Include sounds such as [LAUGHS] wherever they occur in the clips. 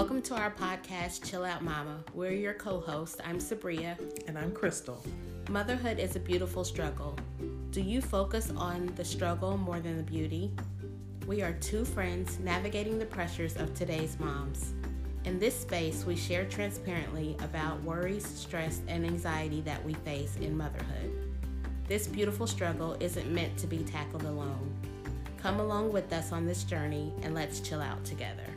Welcome to our podcast, Chill Out Mama. We're your co hosts. I'm Sabria. And I'm Crystal. Motherhood is a beautiful struggle. Do you focus on the struggle more than the beauty? We are two friends navigating the pressures of today's moms. In this space, we share transparently about worries, stress, and anxiety that we face in motherhood. This beautiful struggle isn't meant to be tackled alone. Come along with us on this journey and let's chill out together.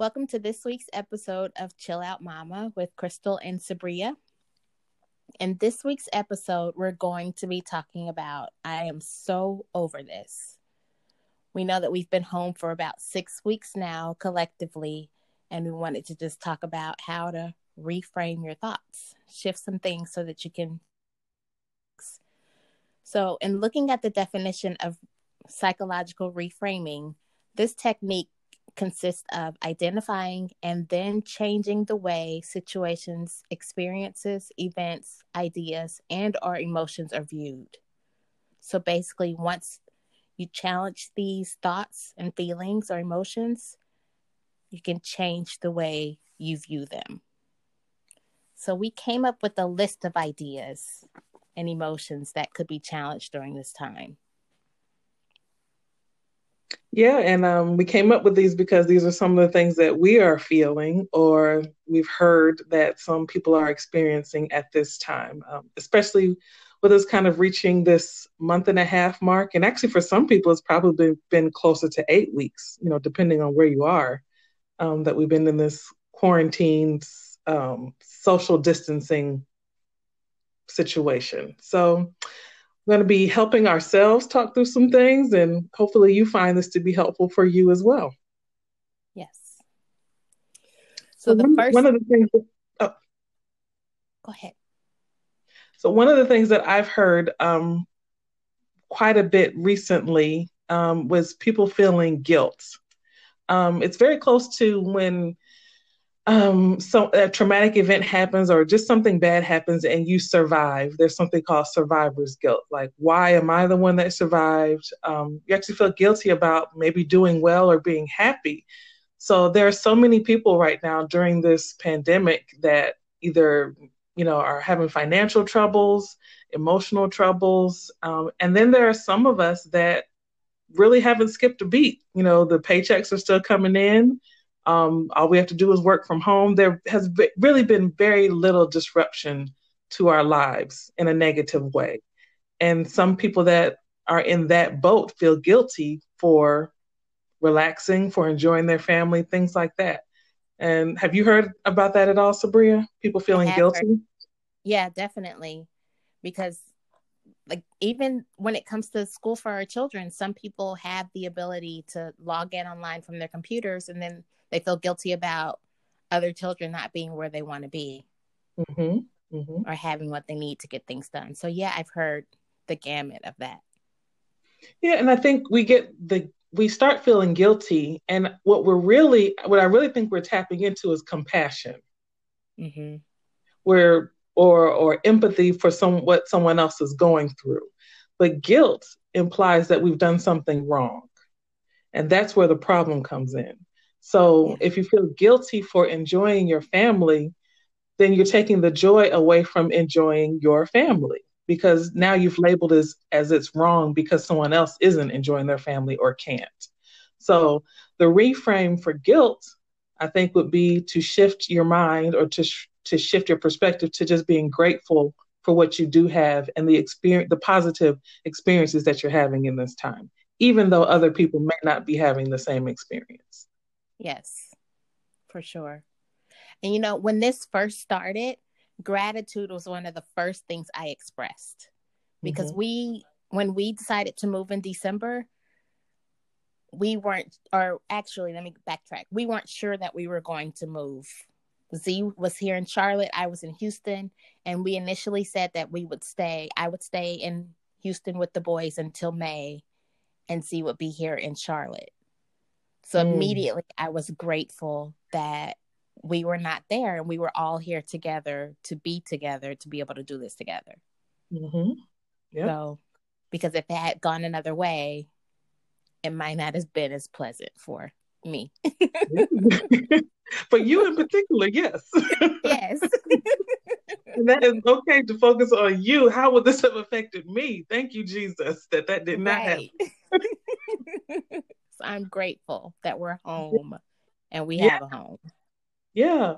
Welcome to this week's episode of Chill Out Mama with Crystal and Sabria. In this week's episode, we're going to be talking about I am so over this. We know that we've been home for about six weeks now collectively, and we wanted to just talk about how to reframe your thoughts, shift some things so that you can. So, in looking at the definition of psychological reframing, this technique consists of identifying and then changing the way situations, experiences, events, ideas, and or emotions are viewed. So basically once you challenge these thoughts and feelings or emotions, you can change the way you view them. So we came up with a list of ideas and emotions that could be challenged during this time. Yeah, and um, we came up with these because these are some of the things that we are feeling or we've heard that some people are experiencing at this time, um, especially with us kind of reaching this month and a half mark. And actually, for some people, it's probably been closer to eight weeks, you know, depending on where you are, um, that we've been in this quarantine, um, social distancing situation. So, going to be helping ourselves talk through some things, and hopefully, you find this to be helpful for you as well. Yes. So, the one, first one of the things. That, oh. Go ahead. So, one of the things that I've heard um, quite a bit recently um, was people feeling guilt. Um, it's very close to when um, so a traumatic event happens or just something bad happens and you survive. There's something called survivor's guilt. Like, why am I the one that survived? Um, you actually feel guilty about maybe doing well or being happy. So there are so many people right now during this pandemic that either you know are having financial troubles, emotional troubles, um, and then there are some of us that really haven't skipped a beat. You know, the paychecks are still coming in um, all we have to do is work from home. There has be- really been very little disruption to our lives in a negative way. And some people that are in that boat feel guilty for relaxing, for enjoying their family, things like that. And have you heard about that at all, Sabria? People feeling guilty? Heard. Yeah, definitely. Because like even when it comes to school for our children, some people have the ability to log in online from their computers and then they feel guilty about other children not being where they want to be mm-hmm. Mm-hmm. or having what they need to get things done. So yeah, I've heard the gamut of that. Yeah, and I think we get the we start feeling guilty, and what we're really, what I really think we're tapping into is compassion. Mm-hmm. Where or or empathy for some what someone else is going through, but guilt implies that we've done something wrong, and that's where the problem comes in. So yeah. if you feel guilty for enjoying your family, then you're taking the joy away from enjoying your family because now you've labeled as as it's wrong because someone else isn't enjoying their family or can't. So the reframe for guilt, I think, would be to shift your mind or to sh- to shift your perspective to just being grateful for what you do have and the experience, the positive experiences that you're having in this time, even though other people may not be having the same experience. Yes, for sure. And you know, when this first started, gratitude was one of the first things I expressed because mm-hmm. we, when we decided to move in December, we weren't, or actually, let me backtrack. We weren't sure that we were going to move. Z was here in Charlotte. I was in Houston. And we initially said that we would stay. I would stay in Houston with the boys until May, and Z would be here in Charlotte. So mm. immediately I was grateful that we were not there and we were all here together to be together to be able to do this together. Mm-hmm. Yep. So, because if it had gone another way, it might not have been as pleasant for me. [LAUGHS] for you in particular, yes. [LAUGHS] Yes. [LAUGHS] and that is okay to focus on you. How would this have affected me? Thank you, Jesus, that that did not right. happen. I'm grateful that we're home and we yeah. have a home. Yeah.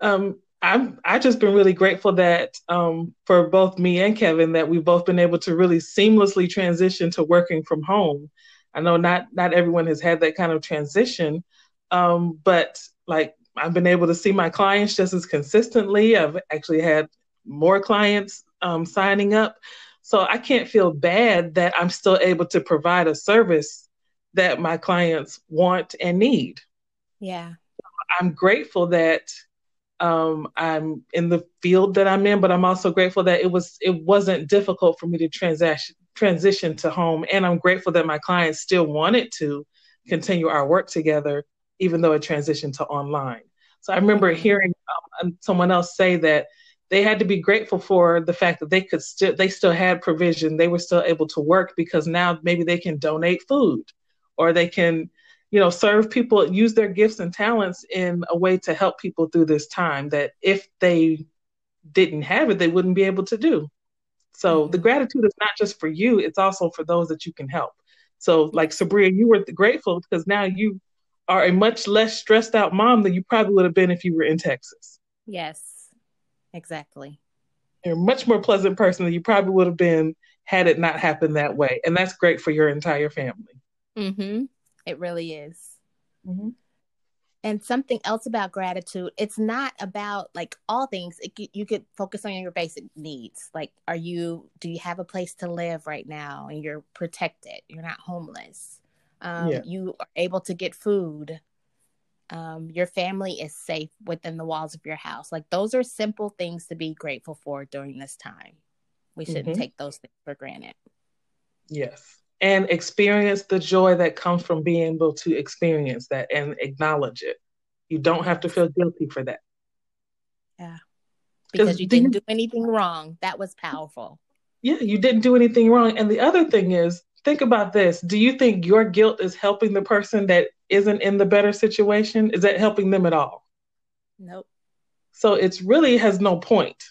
Um, I'm I just been really grateful that um, for both me and Kevin that we've both been able to really seamlessly transition to working from home. I know not not everyone has had that kind of transition, um, but like I've been able to see my clients just as consistently. I've actually had more clients um, signing up, so I can't feel bad that I'm still able to provide a service that my clients want and need. Yeah, I'm grateful that um, I'm in the field that I'm in, but I'm also grateful that it was it wasn't difficult for me to transaction transition to home, and I'm grateful that my clients still wanted to continue our work together, even though it transitioned to online. So I remember mm-hmm. hearing um, someone else say that they had to be grateful for the fact that they could still they still had provision, they were still able to work because now maybe they can donate food, or they can you know, serve people, use their gifts and talents in a way to help people through this time that if they didn't have it, they wouldn't be able to do. So mm-hmm. the gratitude is not just for you, it's also for those that you can help. So, like Sabria, you were grateful because now you are a much less stressed out mom than you probably would have been if you were in Texas. Yes, exactly. You're a much more pleasant person than you probably would have been had it not happened that way. And that's great for your entire family. Mm-hmm. It really is. Mm-hmm. And something else about gratitude, it's not about like all things. It, you could focus on your basic needs. Like, are you, do you have a place to live right now and you're protected? You're not homeless. Um, yeah. You are able to get food. Um, your family is safe within the walls of your house. Like, those are simple things to be grateful for during this time. We shouldn't mm-hmm. take those things for granted. Yes and experience the joy that comes from being able to experience that and acknowledge it. You don't have to feel guilty for that. Yeah. Because you didn't do anything wrong. That was powerful. Yeah, you didn't do anything wrong. And the other thing is, think about this. Do you think your guilt is helping the person that isn't in the better situation? Is that helping them at all? Nope. So it's really has no point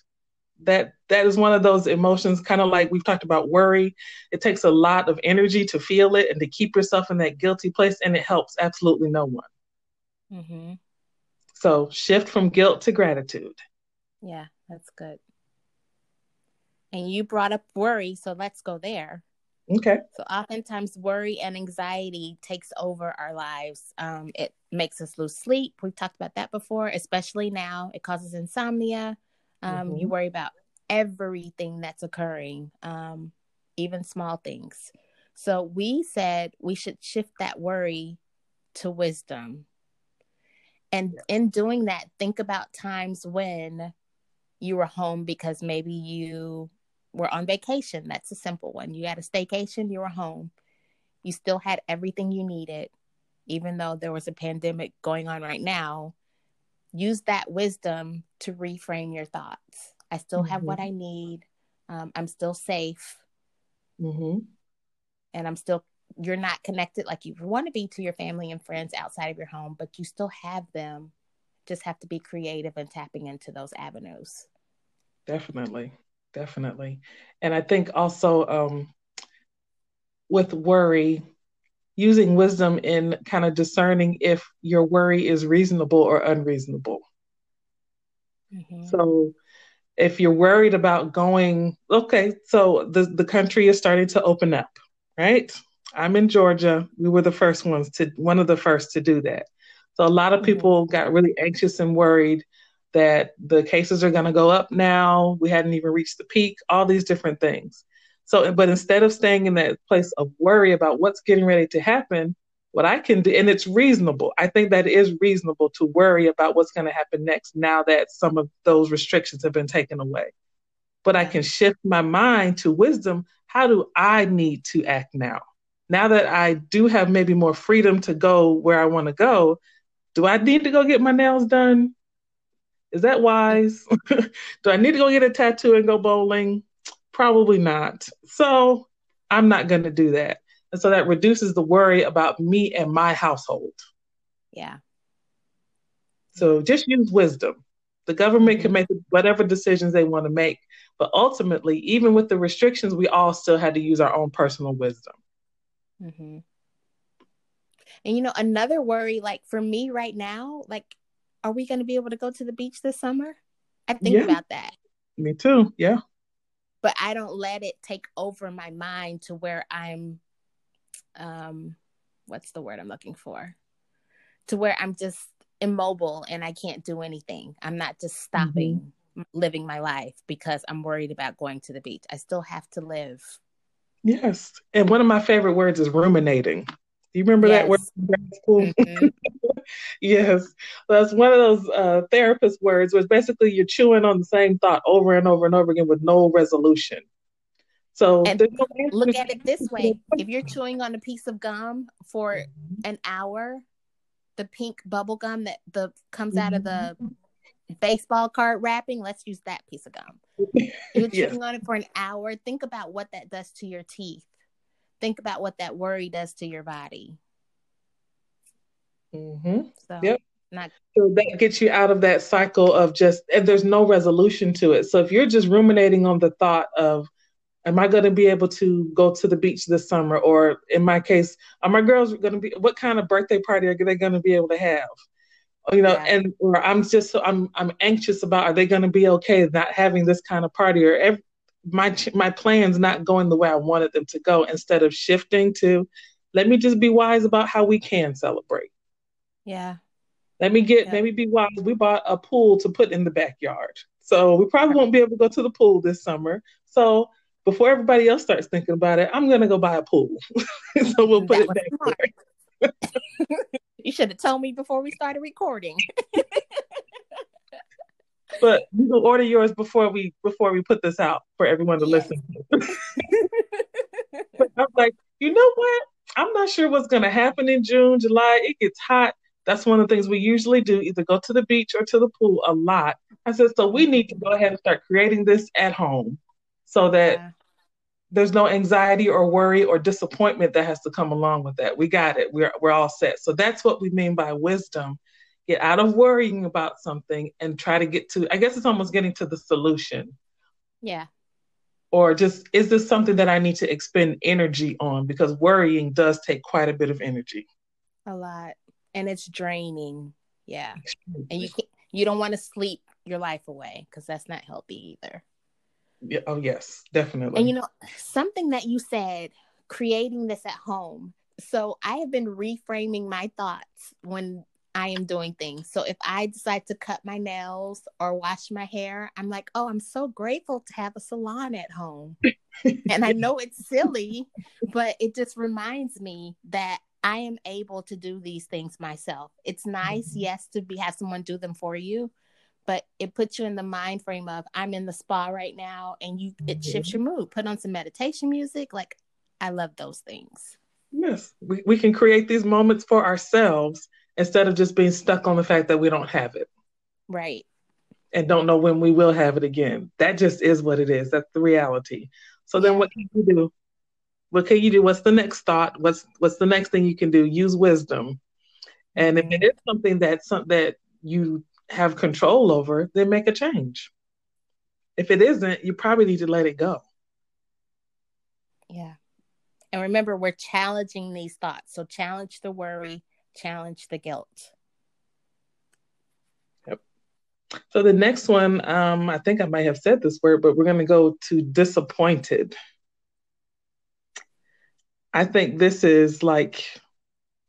that that is one of those emotions kind of like we've talked about worry. It takes a lot of energy to feel it and to keep yourself in that guilty place and it helps absolutely no one. Mm-hmm. so shift from guilt to gratitude. Yeah that's good. And you brought up worry so let's go there. Okay. So oftentimes worry and anxiety takes over our lives. Um, it makes us lose sleep. We've talked about that before especially now. It causes insomnia. Um, mm-hmm. You worry about everything that's occurring, um, even small things. So we said we should shift that worry to wisdom. And in doing that, think about times when you were home because maybe you were on vacation. That's a simple one. You had a staycation, you were home. You still had everything you needed, even though there was a pandemic going on right now use that wisdom to reframe your thoughts. I still mm-hmm. have what mm-hmm. I need. Um, I'm still safe. Mm-hmm. And I'm still, you're not connected like you want to be to your family and friends outside of your home, but you still have them. Just have to be creative and tapping into those avenues. Definitely. Definitely. And I think also um, with worry, using wisdom in kind of discerning if your worry is reasonable or unreasonable. Mm-hmm. So if you're worried about going, okay, so the, the country is starting to open up, right? I'm in Georgia. We were the first ones to, one of the first to do that. So a lot of mm-hmm. people got really anxious and worried that the cases are going to go up now. We hadn't even reached the peak, all these different things. So, but instead of staying in that place of worry about what's getting ready to happen, what I can do, and it's reasonable. I think that is reasonable to worry about what's going to happen next now that some of those restrictions have been taken away. But I can shift my mind to wisdom. How do I need to act now? Now that I do have maybe more freedom to go where I want to go, do I need to go get my nails done? Is that wise? [LAUGHS] do I need to go get a tattoo and go bowling? Probably not. So I'm not going to do that. And so that reduces the worry about me and my household. Yeah. So just use wisdom. The government mm-hmm. can make whatever decisions they want to make, but ultimately, even with the restrictions, we all still had to use our own personal wisdom. Mm-hmm. And you know, another worry, like for me right now, like, are we going to be able to go to the beach this summer? I think yeah. about that. Me too. Yeah. But I don't let it take over my mind to where I'm, um, what's the word I'm looking for? To where I'm just immobile and I can't do anything. I'm not just stopping mm-hmm. living my life because I'm worried about going to the beach. I still have to live. Yes. And one of my favorite words is ruminating. Do you remember yes. that word in school? Mm-hmm. [LAUGHS] yes. That's one of those uh, therapist words where basically you're chewing on the same thought over and over and over again with no resolution. So no look at it this way. If you're [LAUGHS] chewing on a piece of gum for an hour, the pink bubble gum that the comes out of the mm-hmm. baseball card wrapping, let's use that piece of gum. You're [LAUGHS] chewing on it for an hour. Think about what that does to your teeth. Think about what that worry does to your body. Mm-hmm. So, yep. Not- so that gets you out of that cycle of just, and there's no resolution to it. So if you're just ruminating on the thought of, am I going to be able to go to the beach this summer? Or in my case, are my girls going to be, what kind of birthday party are they going to be able to have? You know, yeah. and or I'm just, I'm, I'm anxious about, are they going to be okay not having this kind of party or every, my, my plans not going the way I wanted them to go instead of shifting to, let me just be wise about how we can celebrate. Yeah. Let me get, yeah. let me be wise. We bought a pool to put in the backyard. So we probably won't be able to go to the pool this summer. So before everybody else starts thinking about it, I'm going to go buy a pool. [LAUGHS] so we'll put that it back there. [LAUGHS] you should have told me before we started recording. [LAUGHS] but you will order yours before we before we put this out for everyone to listen to. I'm like, you know what? I'm not sure what's going to happen in June, July. It gets hot. That's one of the things we usually do, either go to the beach or to the pool a lot. I said, so we need to go ahead and start creating this at home so that yeah. there's no anxiety or worry or disappointment that has to come along with that. We got it. We're we're all set. So that's what we mean by wisdom. Get out of worrying about something and try to get to I guess it's almost getting to the solution. Yeah. Or just is this something that I need to expend energy on because worrying does take quite a bit of energy. A lot. And it's draining. Yeah. And you can't, you don't want to sleep your life away because that's not healthy either. Yeah, oh yes, definitely. And you know, something that you said, creating this at home. So I have been reframing my thoughts when I am doing things. So if I decide to cut my nails or wash my hair, I'm like, oh, I'm so grateful to have a salon at home. [LAUGHS] and I know it's silly, but it just reminds me that I am able to do these things myself. It's nice, mm-hmm. yes, to be have someone do them for you, but it puts you in the mind frame of I'm in the spa right now and you it mm-hmm. shifts your mood. Put on some meditation music. Like I love those things. Yes. We, we can create these moments for ourselves instead of just being stuck on the fact that we don't have it. Right. And don't know when we will have it again. That just is what it is. That's the reality. So then what can you do? What can you do? What's the next thought? What's what's the next thing you can do? Use wisdom. And mm-hmm. if it is something that's something that you have control over, then make a change. If it isn't, you probably need to let it go. Yeah. And remember, we're challenging these thoughts. So challenge the worry, challenge the guilt. Yep. So the next one, um, I think I might have said this word, but we're going to go to disappointed. I think this is like,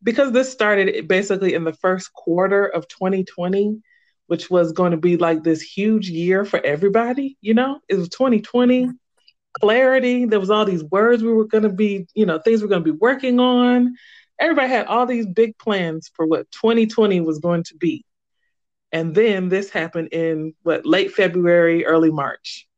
because this started basically in the first quarter of 2020, which was going to be like this huge year for everybody. You know, it was 2020, clarity. There was all these words we were going to be, you know, things we we're going to be working on. Everybody had all these big plans for what 2020 was going to be. And then this happened in what late February, early March.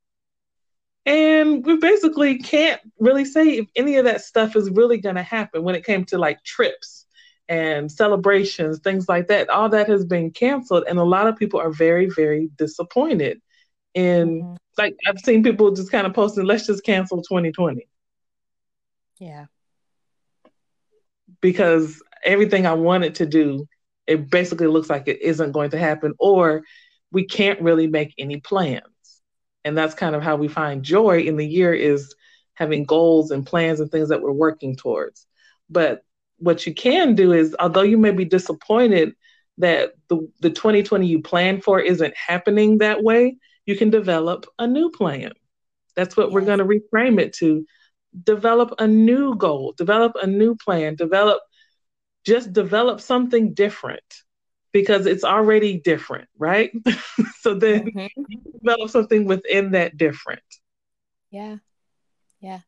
And we basically can't really say if any of that stuff is really going to happen when it came to like trips and celebrations, things like that. All that has been canceled, and a lot of people are very, very disappointed. And mm-hmm. like I've seen people just kind of posting, "Let's just cancel 2020." Yeah. because everything I wanted to do, it basically looks like it isn't going to happen, or we can't really make any plans. And that's kind of how we find joy in the year is having goals and plans and things that we're working towards. But what you can do is, although you may be disappointed that the, the 2020 you planned for isn't happening that way, you can develop a new plan. That's what yes. we're going to reframe it to. Develop a new goal, develop a new plan, develop, just develop something different because it's already different, right? [LAUGHS] so then mm-hmm. develop something within that different. Yeah. Yeah.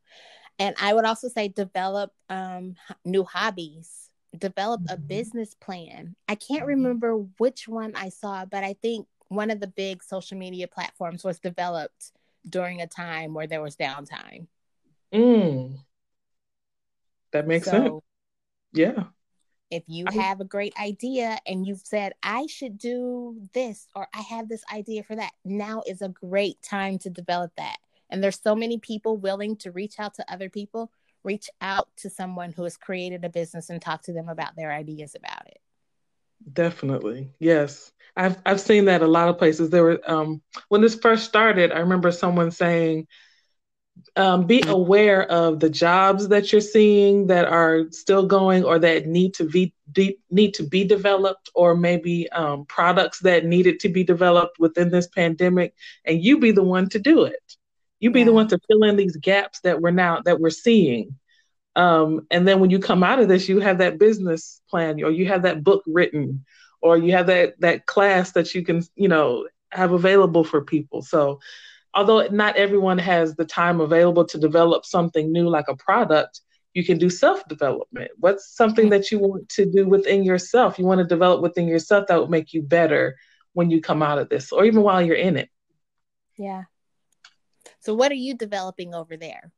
And I would also say develop um, new hobbies, develop a mm-hmm. business plan. I can't mm-hmm. remember which one I saw, but I think one of the big social media platforms was developed during a time where there was downtime. Mm. That makes so, sense. Yeah. If you I, have a great idea and you've said, I should do this or I have this idea for that, now is a great time to develop that. And there's so many people willing to reach out to other people. Reach out to someone who has created a business and talk to them about their ideas about it. Definitely. Yes. I've I've seen that a lot of places. There were um when this first started, I remember someone saying, um, be aware of the jobs that you're seeing that are still going or that need to be de- need to be developed or maybe um, products that needed to be developed within this pandemic and you be the one to do it you be yeah. the one to fill in these gaps that we're now that we're seeing. Um, and then when you come out of this you have that business plan or you have that book written or you have that that class that you can you know have available for people. So although not everyone has the time available to develop something new like a product you can do self development what's something that you want to do within yourself? You want to develop within yourself that would make you better when you come out of this or even while you're in it. Yeah so what are you developing over there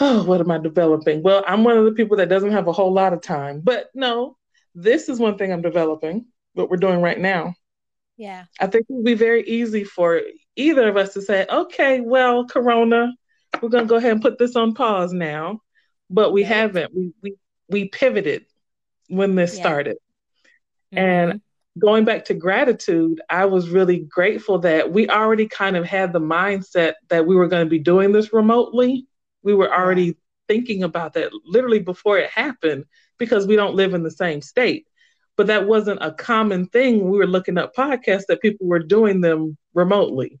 oh [SIGHS] what am i developing well i'm one of the people that doesn't have a whole lot of time but no this is one thing i'm developing what we're doing right now yeah i think it would be very easy for either of us to say, okay, well, Corona, we're going to go ahead and put this on pause now. But we haven't. We, we, we pivoted when this yeah. started. Mm-hmm. And going back to gratitude, I was really grateful that we already kind of had the mindset that we were going to be doing this remotely. We were already thinking about that literally before it happened because we don't live in the same state but that wasn't a common thing. We were looking up podcasts that people were doing them remotely.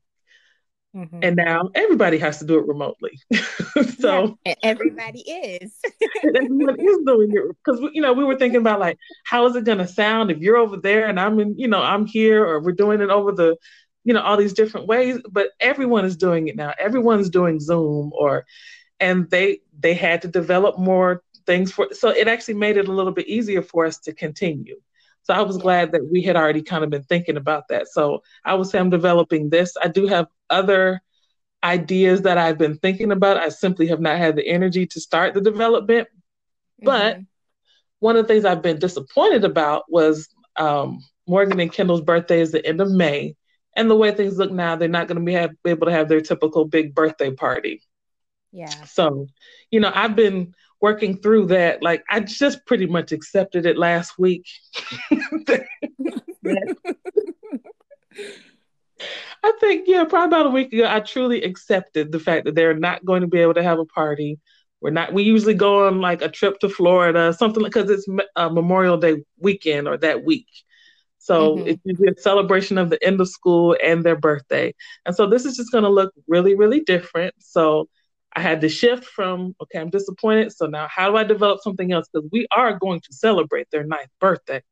Mm-hmm. And now everybody has to do it remotely. [LAUGHS] so yeah, everybody is. [LAUGHS] everyone is doing it because you know we were thinking about like how is it going to sound if you're over there and I'm in you know I'm here or we're doing it over the you know all these different ways. But everyone is doing it now. Everyone's doing Zoom or and they they had to develop more things for so it actually made it a little bit easier for us to continue. So I was glad that we had already kind of been thinking about that. So I would say I'm developing this. I do have other ideas that I've been thinking about. I simply have not had the energy to start the development. Mm-hmm. But one of the things I've been disappointed about was um, Morgan and Kendall's birthday is the end of May. And the way things look now, they're not going to be, have, be able to have their typical big birthday party. Yeah. So, you know, I've been working through that. Like I just pretty much accepted it last week. I think, yeah, probably about a week ago, I truly accepted the fact that they're not going to be able to have a party. We're not. We usually go on like a trip to Florida, something because it's a Memorial Day weekend or that week. So mm-hmm. it's usually a celebration of the end of school and their birthday. And so this is just going to look really, really different. So I had to shift from, okay, I'm disappointed. So now how do I develop something else? Because we are going to celebrate their ninth birthday.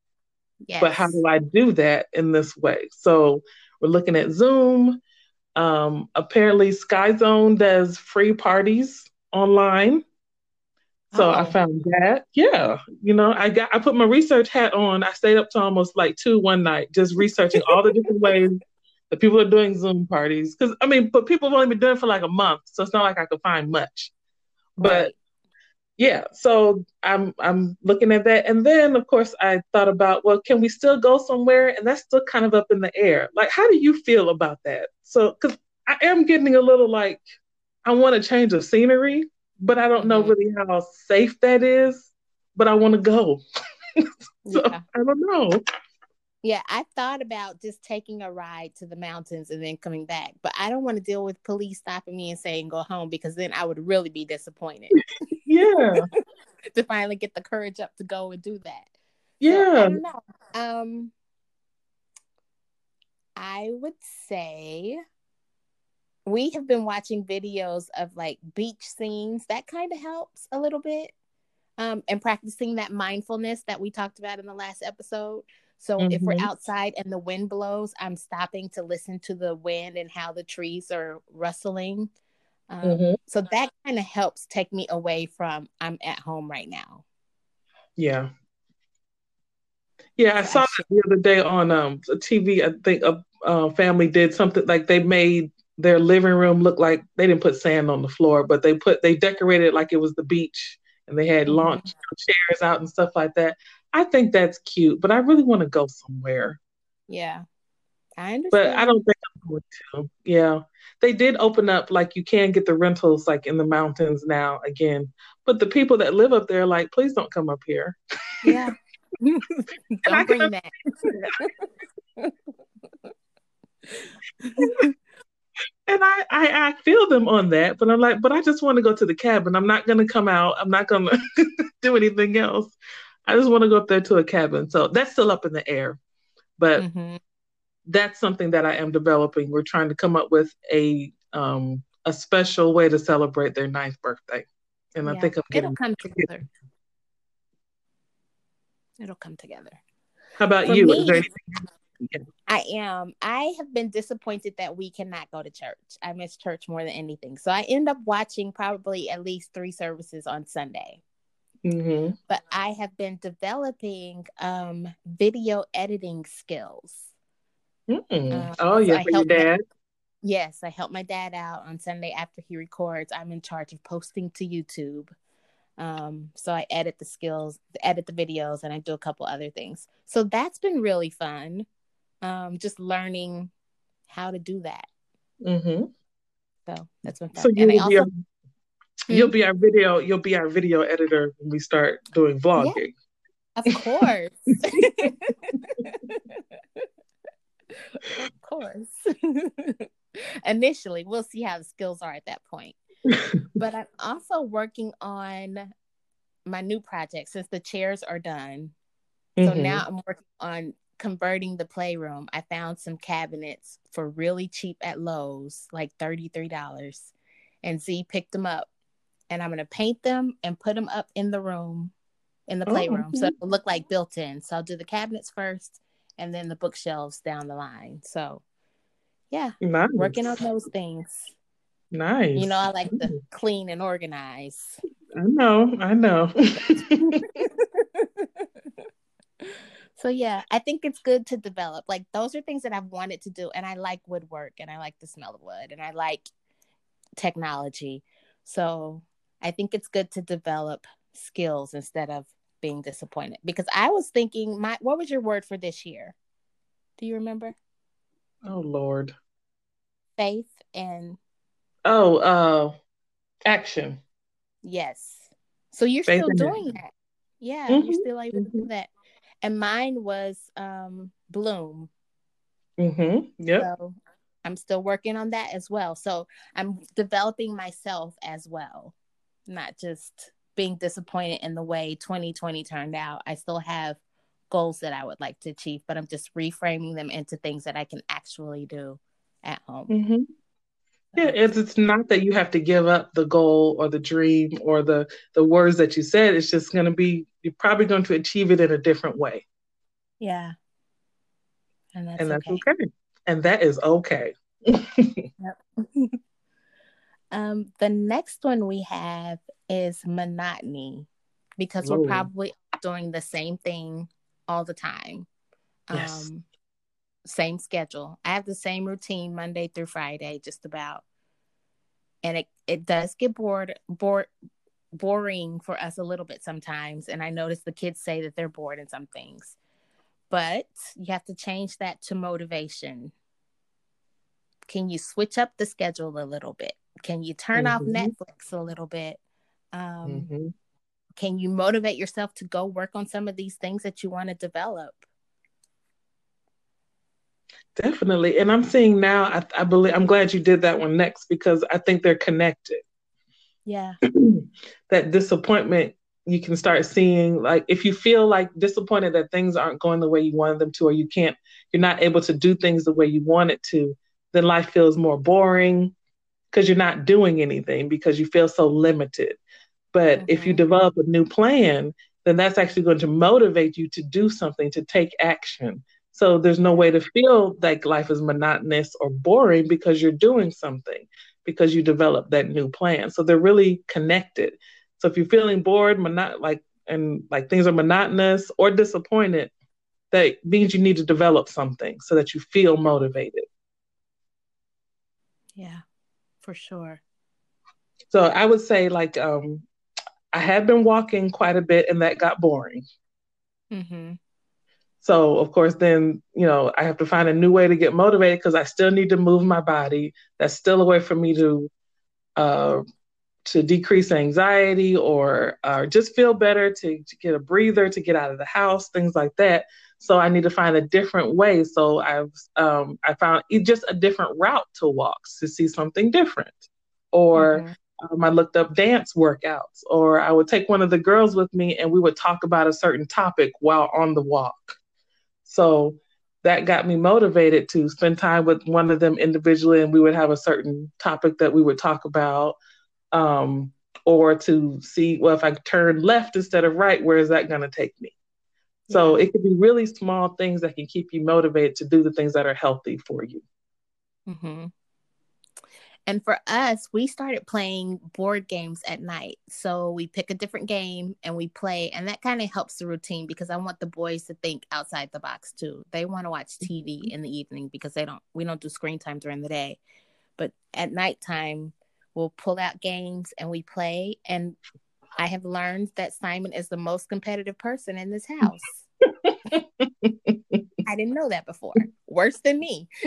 Yes. But how do I do that in this way? So we're looking at Zoom. Um, apparently, Sky Zone does free parties online. So oh. I found that. Yeah. You know, I got I put my research hat on. I stayed up to almost like two one night just researching all the different [LAUGHS] ways the people are doing Zoom parties. Because I mean, but people have only been doing it for like a month, so it's not like I could find much. But right. yeah, so I'm I'm looking at that, and then of course I thought about, well, can we still go somewhere? And that's still kind of up in the air. Like, how do you feel about that? So, because I am getting a little like, I want to change of scenery, but I don't know mm-hmm. really how safe that is. but I want to go. [LAUGHS] so yeah. I don't know. Yeah, I thought about just taking a ride to the mountains and then coming back, but I don't want to deal with police stopping me and saying go home because then I would really be disappointed. [LAUGHS] yeah. [LAUGHS] to finally get the courage up to go and do that. Yeah. So, I um I would say we have been watching videos of like beach scenes. That kind of helps a little bit. Um, and practicing that mindfulness that we talked about in the last episode. So mm-hmm. if we're mm-hmm. outside and the wind blows, I'm stopping to listen to the wind and how the trees are rustling. Um, mm-hmm. So that kind of helps take me away from I'm at home right now. Yeah. Yeah, I saw that the other day on um TV. I think a, a family did something like they made their living room look like they didn't put sand on the floor, but they put they decorated like it was the beach, and they had mm-hmm. launch chairs out and stuff like that. I think that's cute, but I really want to go somewhere. Yeah. I understand. But I don't think I'm going to. Yeah. They did open up like you can get the rentals like in the mountains now again. But the people that live up there like, please don't come up here. Yeah. [LAUGHS] [LAUGHS] don't bring that. [LAUGHS] and I, I I feel them on that, but I'm like, but I just want to go to the cabin. I'm not gonna come out. I'm not gonna do anything else. I just want to go up there to a cabin. So that's still up in the air. But mm-hmm. that's something that I am developing. We're trying to come up with a um a special way to celebrate their ninth birthday. And yeah. I think I'm getting it'll come together. It'll come together. How about For you? Me, Is there anything I am. I have been disappointed that we cannot go to church. I miss church more than anything. So I end up watching probably at least three services on Sunday. Mm-hmm. But I have been developing um, video editing skills. Mm. Um, oh, yeah, so for your dad? My, yes, I help my dad out on Sunday after he records. I'm in charge of posting to YouTube. Um, so I edit the skills, edit the videos, and I do a couple other things. So that's been really fun. Um, just learning how to do that. Mm-hmm. So that's been fun. So you and Also, You'll be our video. You'll be our video editor when we start doing vlogging. Yeah, of course. of course. [LAUGHS] Initially, we'll see how the skills are at that point. [LAUGHS] but I'm also working on my new project since the chairs are done. So mm-hmm. now I'm working on converting the playroom. I found some cabinets for really cheap at Lowe's, like $33. And Z picked them up and I'm going to paint them and put them up in the room, in the oh, playroom. Oh, So it'll look like built in. So I'll do the cabinets first and then the bookshelves down the line. So yeah, nice. working on those things. Nice. You know, I like to clean and organize. I know, I know. [LAUGHS] so yeah, I think it's good to develop. Like those are things that I've wanted to do and I like woodwork and I like the smell of wood and I like technology. So I think it's good to develop skills instead of being disappointed. Because I was thinking, my what was your word for this year? Do you remember? Oh Lord. Faith and Oh, uh action. Yes. So you're Faith still doing action. that. Yeah, mm-hmm. you're still able to do mm-hmm. that. And mine was um bloom. Mm-hmm. Yeah. So I'm still working on that as well. So I'm developing myself as well not just being disappointed in the way 2020 turned out. I still have goals that I would like to achieve, but I'm just reframing them into things that I can actually do at home. Mm-hmm. Yeah, it's it's not that you have to give up the goal or the dream or the the words that you said. It's just going to be you're probably going to achieve it in a different way. Yeah, and that's, and that's okay. okay. And that is okay. [LAUGHS] yep. [LAUGHS] Um, the next one we have is monotony because Whoa. we're probably doing the same thing all the time. Yes. Um, same schedule. I have the same routine Monday through Friday, just about. And it, it does get bored, bored, boring for us a little bit sometimes. And I notice the kids say that they're bored in some things. But you have to change that to motivation. Can you switch up the schedule a little bit? Can you turn mm-hmm. off Netflix a little bit? Um, mm-hmm. can you motivate yourself to go work on some of these things that you want to develop definitely and i'm seeing now I, I believe i'm glad you did that one next because i think they're connected yeah [CLEARS THROAT] that disappointment you can start seeing like if you feel like disappointed that things aren't going the way you wanted them to or you can't you're not able to do things the way you want it to then life feels more boring because you're not doing anything because you feel so limited but mm-hmm. if you mm-hmm. develop a new plan then that's actually going to motivate you to do something to take action so there's no way to feel like life is monotonous or boring because you're doing something because you develop that new plan so they're really connected so if you're feeling bored, monot- like and like things are monotonous or disappointed, that means you need to develop something so that you feel motivated. Yeah, for sure. So I would say like um I had been walking quite a bit and that got boring. Mm-hmm. So of course, then you know I have to find a new way to get motivated because I still need to move my body. That's still a way for me to uh, to decrease anxiety or uh, just feel better, to, to get a breather, to get out of the house, things like that. So I need to find a different way. So I've um, I found just a different route to walks to see something different, or mm-hmm. um, I looked up dance workouts, or I would take one of the girls with me and we would talk about a certain topic while on the walk. So that got me motivated to spend time with one of them individually, and we would have a certain topic that we would talk about um, or to see, well, if I turn left instead of right, where is that going to take me? So it could be really small things that can keep you motivated to do the things that are healthy for you. Mm-hmm. And for us, we started playing board games at night. So we pick a different game and we play, and that kind of helps the routine because I want the boys to think outside the box too. They want to watch TV mm-hmm. in the evening because they don't. We don't do screen time during the day, but at nighttime we'll pull out games and we play. And I have learned that Simon is the most competitive person in this [LAUGHS] house. I didn't know that before. Worse than me. [LAUGHS]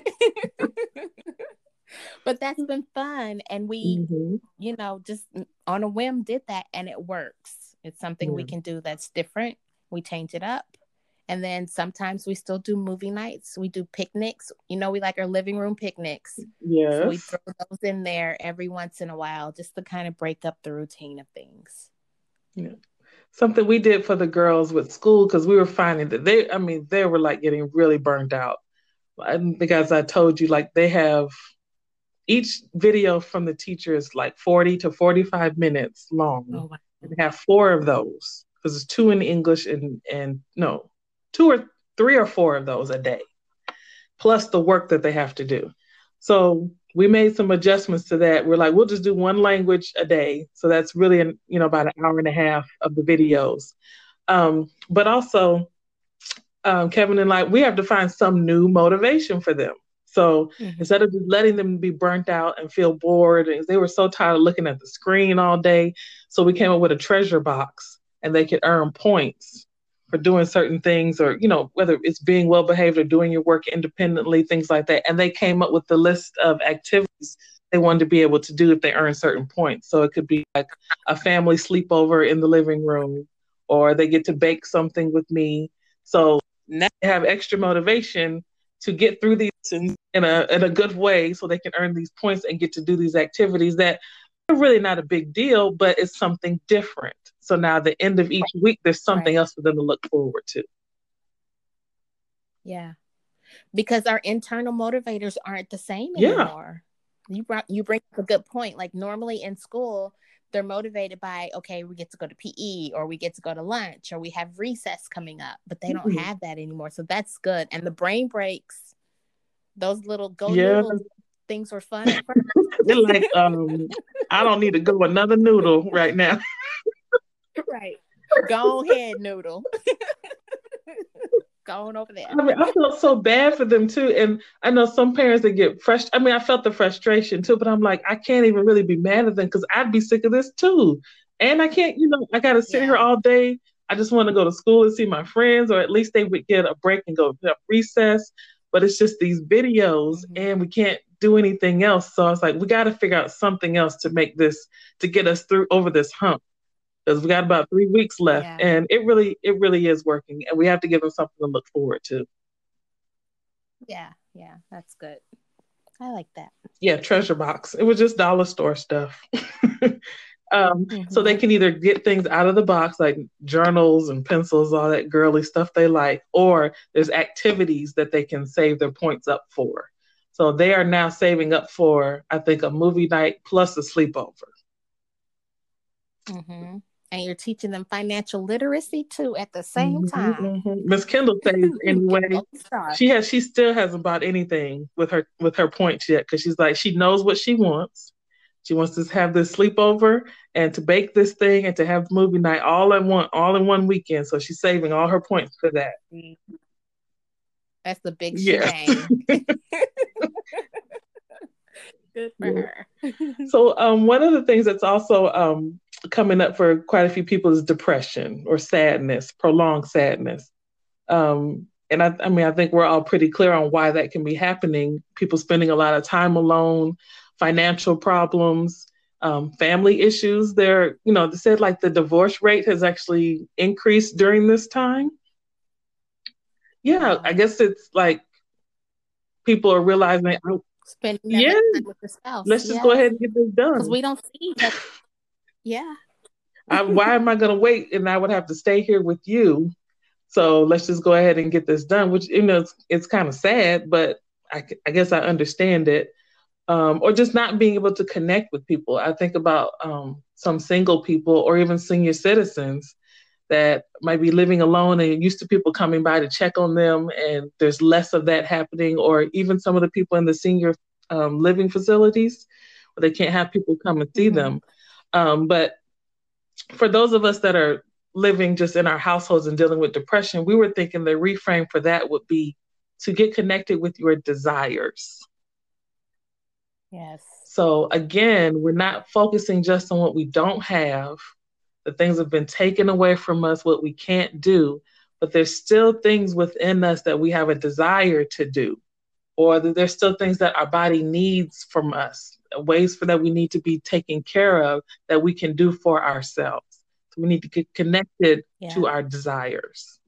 but that's been fun. And we, mm-hmm. you know, just on a whim did that and it works. It's something yeah. we can do that's different. We change it up. And then sometimes we still do movie nights. We do picnics. You know, we like our living room picnics. Yeah. So we throw those in there every once in a while just to kind of break up the routine of things. Yeah. Something we did for the girls with school because we were finding that they, I mean, they were like getting really burned out. I think, as I told you, like they have each video from the teacher is like 40 to 45 minutes long. Oh, wow. They have four of those because it's two in English and, and no, two or three or four of those a day, plus the work that they have to do. So we made some adjustments to that. We're like, we'll just do one language a day. So that's really, an, you know, about an hour and a half of the videos. Um, but also, um, Kevin and like, we have to find some new motivation for them. So mm-hmm. instead of just letting them be burnt out and feel bored, and they were so tired of looking at the screen all day, so we came up with a treasure box, and they could earn points for doing certain things or you know whether it's being well behaved or doing your work independently things like that. And they came up with the list of activities they wanted to be able to do if they earn certain points. So it could be like a family sleepover in the living room or they get to bake something with me. So now they have extra motivation to get through these in, a in a good way so they can earn these points and get to do these activities that really not a big deal but it's something different so now the end of each week, there's something right. else for them to look forward to. Yeah. Because our internal motivators aren't the same anymore. Yeah. You brought you bring up a good point. Like normally in school, they're motivated by okay, we get to go to PE or we get to go to lunch or we have recess coming up, but they don't mm-hmm. have that anymore. So that's good. And the brain breaks, those little go yeah. Things were fun. They're [LAUGHS] like, um, I don't need to go another noodle right now. [LAUGHS] right. Go ahead, noodle. [LAUGHS] Going over there. I mean, I felt so bad for them too. And I know some parents that get frustrated. I mean, I felt the frustration too, but I'm like, I can't even really be mad at them because I'd be sick of this too. And I can't, you know, I got to sit yeah. here all day. I just want to go to school and see my friends, or at least they would get a break and go to recess. But it's just these videos, mm-hmm. and we can't do anything else. So I was like, we got to figure out something else to make this, to get us through over this hump. because we got about three weeks left, yeah. and it really it really is working, and we have to give them something to look forward to. Yeah, yeah, that's good. I like that. Yeah, treasure box. It was just dollar store stuff. [LAUGHS] um, mm-hmm. So they mm-hmm. can either get things out of the box, like journals and pencils, all that girly stuff they like, or there's activities that they can save their points up for. So they are now saving up for, I think, a movie night plus a sleepover. Mm-hmm and you're teaching them financial literacy too at the same mm-hmm, time. Mm-hmm. Miss Kendall says [LAUGHS] anyway, she has she still hasn't bought anything with her with her points yet because she's like she knows what she wants. She wants to have this sleepover and to bake this thing and to have movie night all in one all in one weekend. So she's saving all her points for that. That's the big yeah. [LAUGHS] Good for yeah. her. [LAUGHS] so um, one of the things that's also um, coming up for quite a few people is depression or sadness, prolonged sadness. Um, and I, I mean, I think we're all pretty clear on why that can be happening. People spending a lot of time alone, financial problems, um, family issues. There, you know, they said like the divorce rate has actually increased during this time. Yeah, I guess it's like people are realizing. Oh, Spending yeah. with the spouse. Let's just go ahead and get this done because we don't see that yeah. I, why am I going to wait? And I would have to stay here with you. So let's just go ahead and get this done, which, you know, it's, it's kind of sad, but I, I guess I understand it. Um, or just not being able to connect with people. I think about um, some single people or even senior citizens that might be living alone and used to people coming by to check on them, and there's less of that happening. Or even some of the people in the senior um, living facilities where they can't have people come and see mm-hmm. them. Um, but for those of us that are living just in our households and dealing with depression, we were thinking the reframe for that would be to get connected with your desires. Yes. So again, we're not focusing just on what we don't have, the things have been taken away from us, what we can't do, but there's still things within us that we have a desire to do, or that there's still things that our body needs from us ways for that we need to be taken care of that we can do for ourselves. So we need to get connected yeah. to our desires.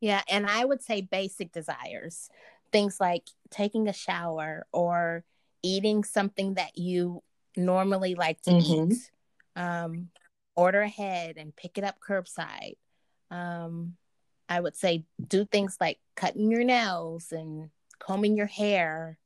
Yeah, and I would say basic desires. Things like taking a shower or eating something that you normally like to mm-hmm. eat. Um, order ahead and pick it up curbside. Um, I would say do things like cutting your nails and combing your hair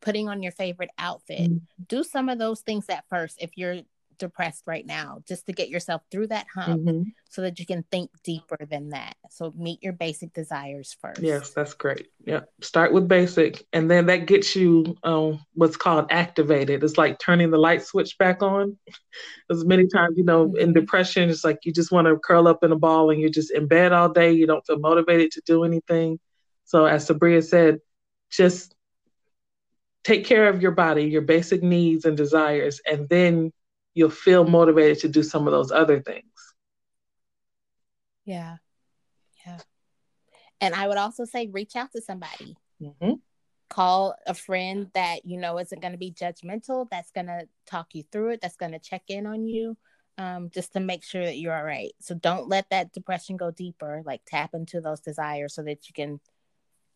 putting on your favorite outfit. Mm-hmm. Do some of those things at first if you're depressed right now, just to get yourself through that hump mm-hmm. so that you can think deeper than that. So meet your basic desires first. Yes, that's great. Yeah. Start with basic and then that gets you um, what's called activated. It's like turning the light switch back on. [LAUGHS] As many times, you know, mm-hmm. in depression, it's like you just want to curl up in a ball and you're just in bed all day. You don't feel motivated to do anything. So as Sabria said, just take care of your body, your basic needs and desires, and then you'll feel motivated to do some of those other things. Yeah. Yeah. And I would also say reach out to somebody. Mm-hmm. Call a friend that you know isn't going to be judgmental, that's going to talk you through it, that's going to check in on you, um, just to make sure that you're all right. So don't let that depression go deeper. Like tap into those desires so that you can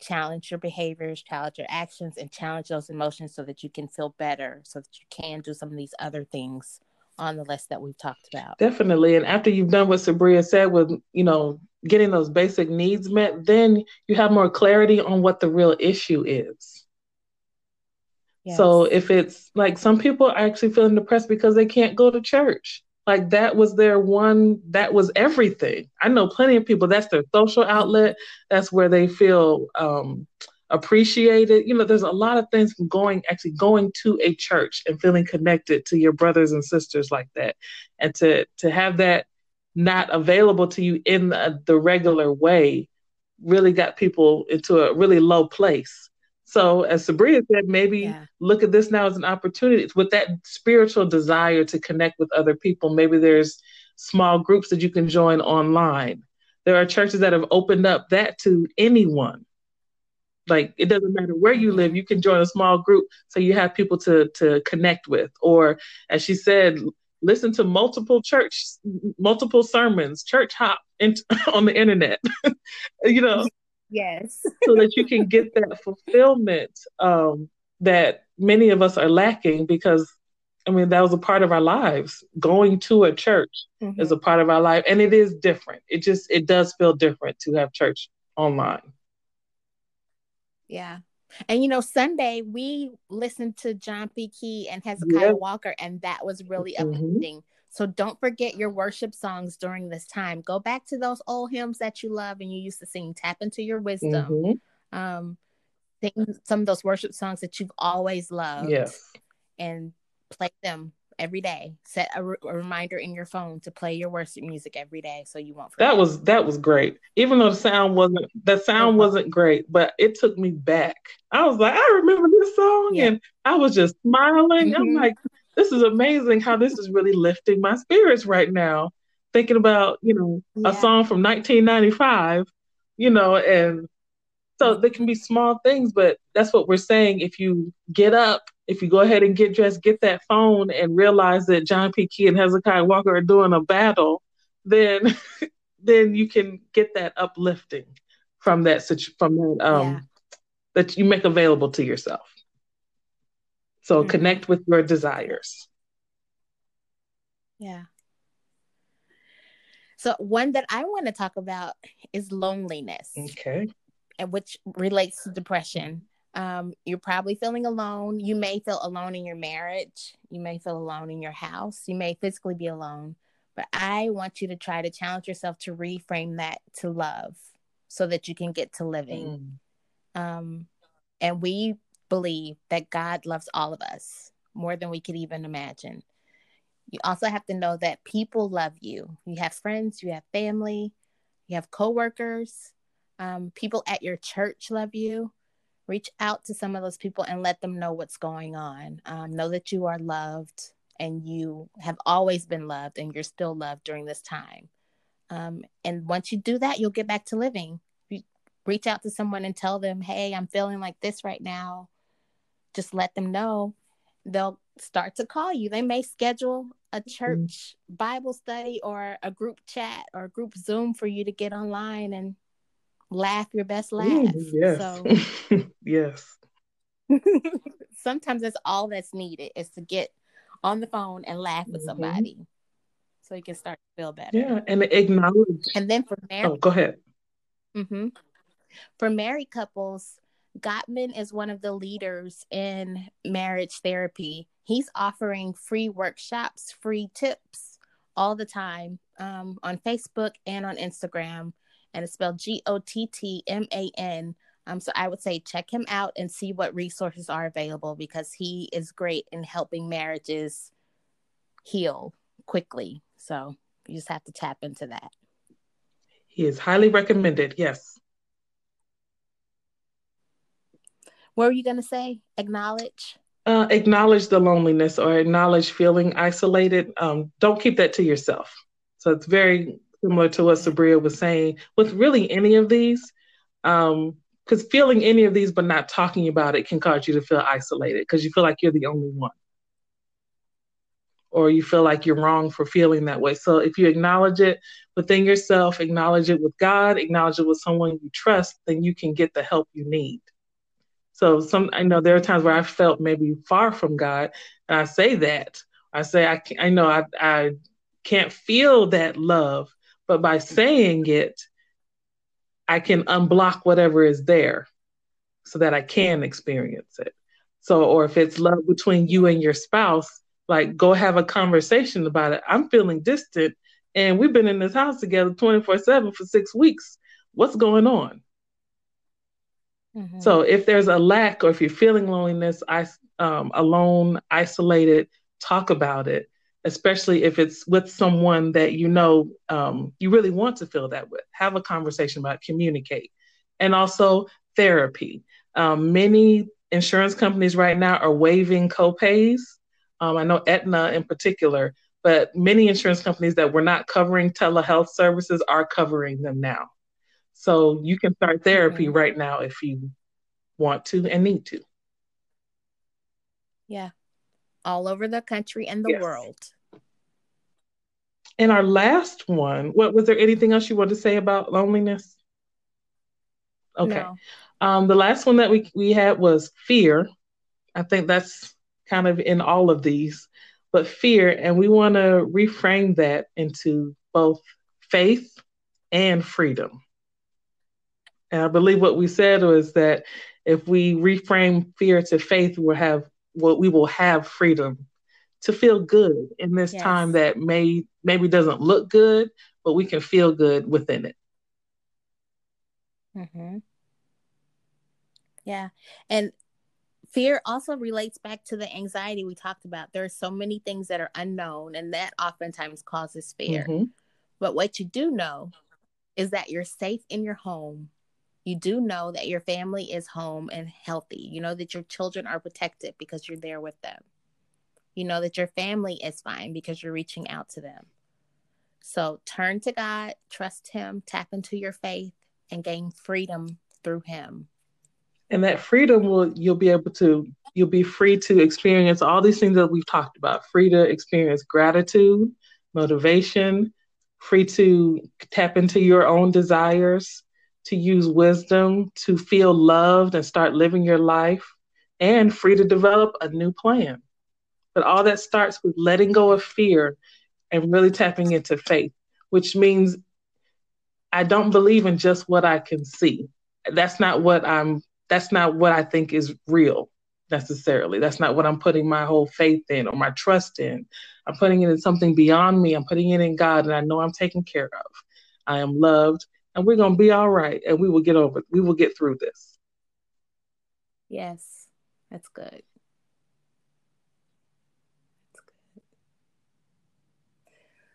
challenge your behaviors, challenge your actions, and challenge those emotions so that you can feel better, so that you can do some of these other things on the list that we've talked about. Definitely. And after you've done what Sabria said with, you know, getting those basic needs met, then you have more clarity on what the real issue is. Yes. So if it's like some people are actually feeling depressed because they can't go to church like that was their one that was everything i know plenty of people that's their social outlet that's where they feel um, appreciated you know there's a lot of things from going actually going to a church and feeling connected to your brothers and sisters like that and to to have that not available to you in the, the regular way really got people into a really low place so, as Sabria said, maybe yeah. look at this now as an opportunity with that spiritual desire to connect with other people. Maybe there's small groups that you can join online. There are churches that have opened up that to anyone. Like it doesn't matter where you live, you can join a small group so you have people to to connect with. Or as she said, listen to multiple church, multiple sermons, church hop in, [LAUGHS] on the internet, [LAUGHS] you know. Yes. so that you can get that [LAUGHS] fulfillment um, that many of us are lacking because I mean, that was a part of our lives. Going to a church mm-hmm. is a part of our life, and it is different. It just it does feel different to have church online. Yeah, and you know, Sunday we listened to John P. Kee and Hezekiah yep. Walker, and that was really mm-hmm. uplifting. So don't forget your worship songs during this time. Go back to those old hymns that you love and you used to sing. Tap into your wisdom. Mm-hmm. Um, sing some of those worship songs that you've always loved. Yes. And play them every day. Set a, re- a, reminder in your phone to play your worship music every day, so you won't. Forget. That was that was great. Even though the sound wasn't the sound wasn't great, but it took me back. I was like, I remember this song, yeah. and I was just smiling. Mm-hmm. I'm like, this is amazing how this is really lifting my spirits right now. Thinking about you know yeah. a song from 1995, you know, and so there can be small things, but that's what we're saying. If you get up, if you go ahead and get dressed, get that phone and realize that John P. Kee and Hezekiah Walker are doing a battle, then [LAUGHS] then you can get that uplifting from that from that um yeah. that you make available to yourself. So mm-hmm. connect with your desires. Yeah. So one that I want to talk about is loneliness. Okay and which relates to depression. Um, you're probably feeling alone. You may feel alone in your marriage. You may feel alone in your house. You may physically be alone. But I want you to try to challenge yourself to reframe that to love so that you can get to living. Mm. Um, and we believe that God loves all of us more than we could even imagine. You also have to know that people love you. You have friends, you have family, you have coworkers, um, people at your church love you. Reach out to some of those people and let them know what's going on. Um, know that you are loved and you have always been loved and you're still loved during this time. Um, and once you do that, you'll get back to living. You reach out to someone and tell them, hey, I'm feeling like this right now. Just let them know. They'll start to call you. They may schedule a mm-hmm. church mm-hmm. Bible study or a group chat or a group Zoom for you to get online and laugh your best laugh. Ooh, yes. So [LAUGHS] yes. [LAUGHS] sometimes that's all that's needed is to get on the phone and laugh with mm-hmm. somebody so you can start to feel better. Yeah, and acknowledge. And then for married, oh, go ahead. Mm-hmm. For married couples, Gottman is one of the leaders in marriage therapy. He's offering free workshops, free tips all the time um, on Facebook and on Instagram and it's spelled G O T T M A N. Um, so I would say check him out and see what resources are available because he is great in helping marriages heal quickly. So you just have to tap into that. He is highly recommended. Yes. What were you going to say? Acknowledge? Uh, acknowledge the loneliness or acknowledge feeling isolated. Um, don't keep that to yourself. So it's very similar to what Sabria was saying with really any of these. Um, because feeling any of these but not talking about it can cause you to feel isolated because you feel like you're the only one. Or you feel like you're wrong for feeling that way. So if you acknowledge it within yourself acknowledge it with god acknowledge it with someone you trust then you can get the help you need. So some i know there are times where i felt maybe far from god and i say that. I say i, I know I, I can't feel that love but by saying it, I can unblock whatever is there so that I can experience it. So, or if it's love between you and your spouse, like go have a conversation about it. I'm feeling distant and we've been in this house together 24 7 for six weeks. What's going on? Mm-hmm. So, if there's a lack or if you're feeling loneliness, I, um, alone, isolated, talk about it especially if it's with someone that you know um, you really want to feel that with. Have a conversation about, communicate, and also therapy. Um, many insurance companies right now are waiving copays. Um, I know Aetna in particular, but many insurance companies that were not covering telehealth services are covering them now. So you can start therapy mm-hmm. right now if you want to and need to. Yeah all over the country and the yes. world. And our last one, what was there anything else you want to say about loneliness? Okay. No. Um, the last one that we, we had was fear. I think that's kind of in all of these, but fear. And we want to reframe that into both faith and freedom. And I believe what we said was that if we reframe fear to faith, we'll have what we will have freedom to feel good in this yes. time that may maybe doesn't look good, but we can feel good within it. Mm-hmm. Yeah. And fear also relates back to the anxiety we talked about. There are so many things that are unknown, and that oftentimes causes fear. Mm-hmm. But what you do know is that you're safe in your home. You do know that your family is home and healthy. You know that your children are protected because you're there with them. You know that your family is fine because you're reaching out to them. So turn to God, trust Him, tap into your faith, and gain freedom through Him. And that freedom will, you'll be able to, you'll be free to experience all these things that we've talked about free to experience gratitude, motivation, free to tap into your own desires, to use wisdom, to feel loved and start living your life, and free to develop a new plan. But all that starts with letting go of fear and really tapping into faith, which means I don't believe in just what I can see. That's not what I'm that's not what I think is real necessarily. That's not what I'm putting my whole faith in or my trust in. I'm putting it in something beyond me. I'm putting it in God and I know I'm taken care of. I am loved and we're going to be all right and we will get over. We will get through this. Yes. That's good.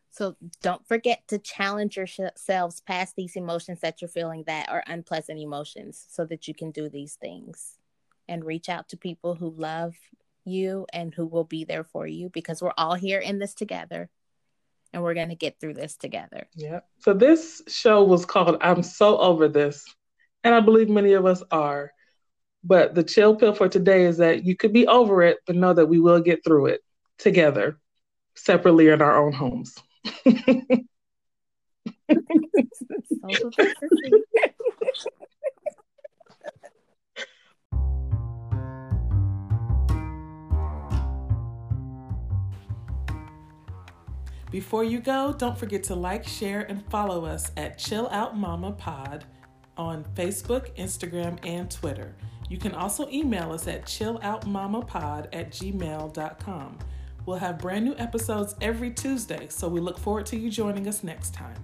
So don't forget to challenge yourselves past these emotions that you're feeling that are unpleasant emotions so that you can do these things and reach out to people who love you and who will be there for you because we're all here in this together and we're going to get through this together. Yeah. So this show was called I'm So Over This. And I believe many of us are. But the chill pill for today is that you could be over it, but know that we will get through it together, separately in our own homes. [LAUGHS] [LAUGHS] [LAUGHS] Before you go, don't forget to like, share, and follow us at Chill Out Mama Pod on Facebook, Instagram, and Twitter. You can also email us at chilloutmamapod at gmail.com. We'll have brand new episodes every Tuesday, so we look forward to you joining us next time.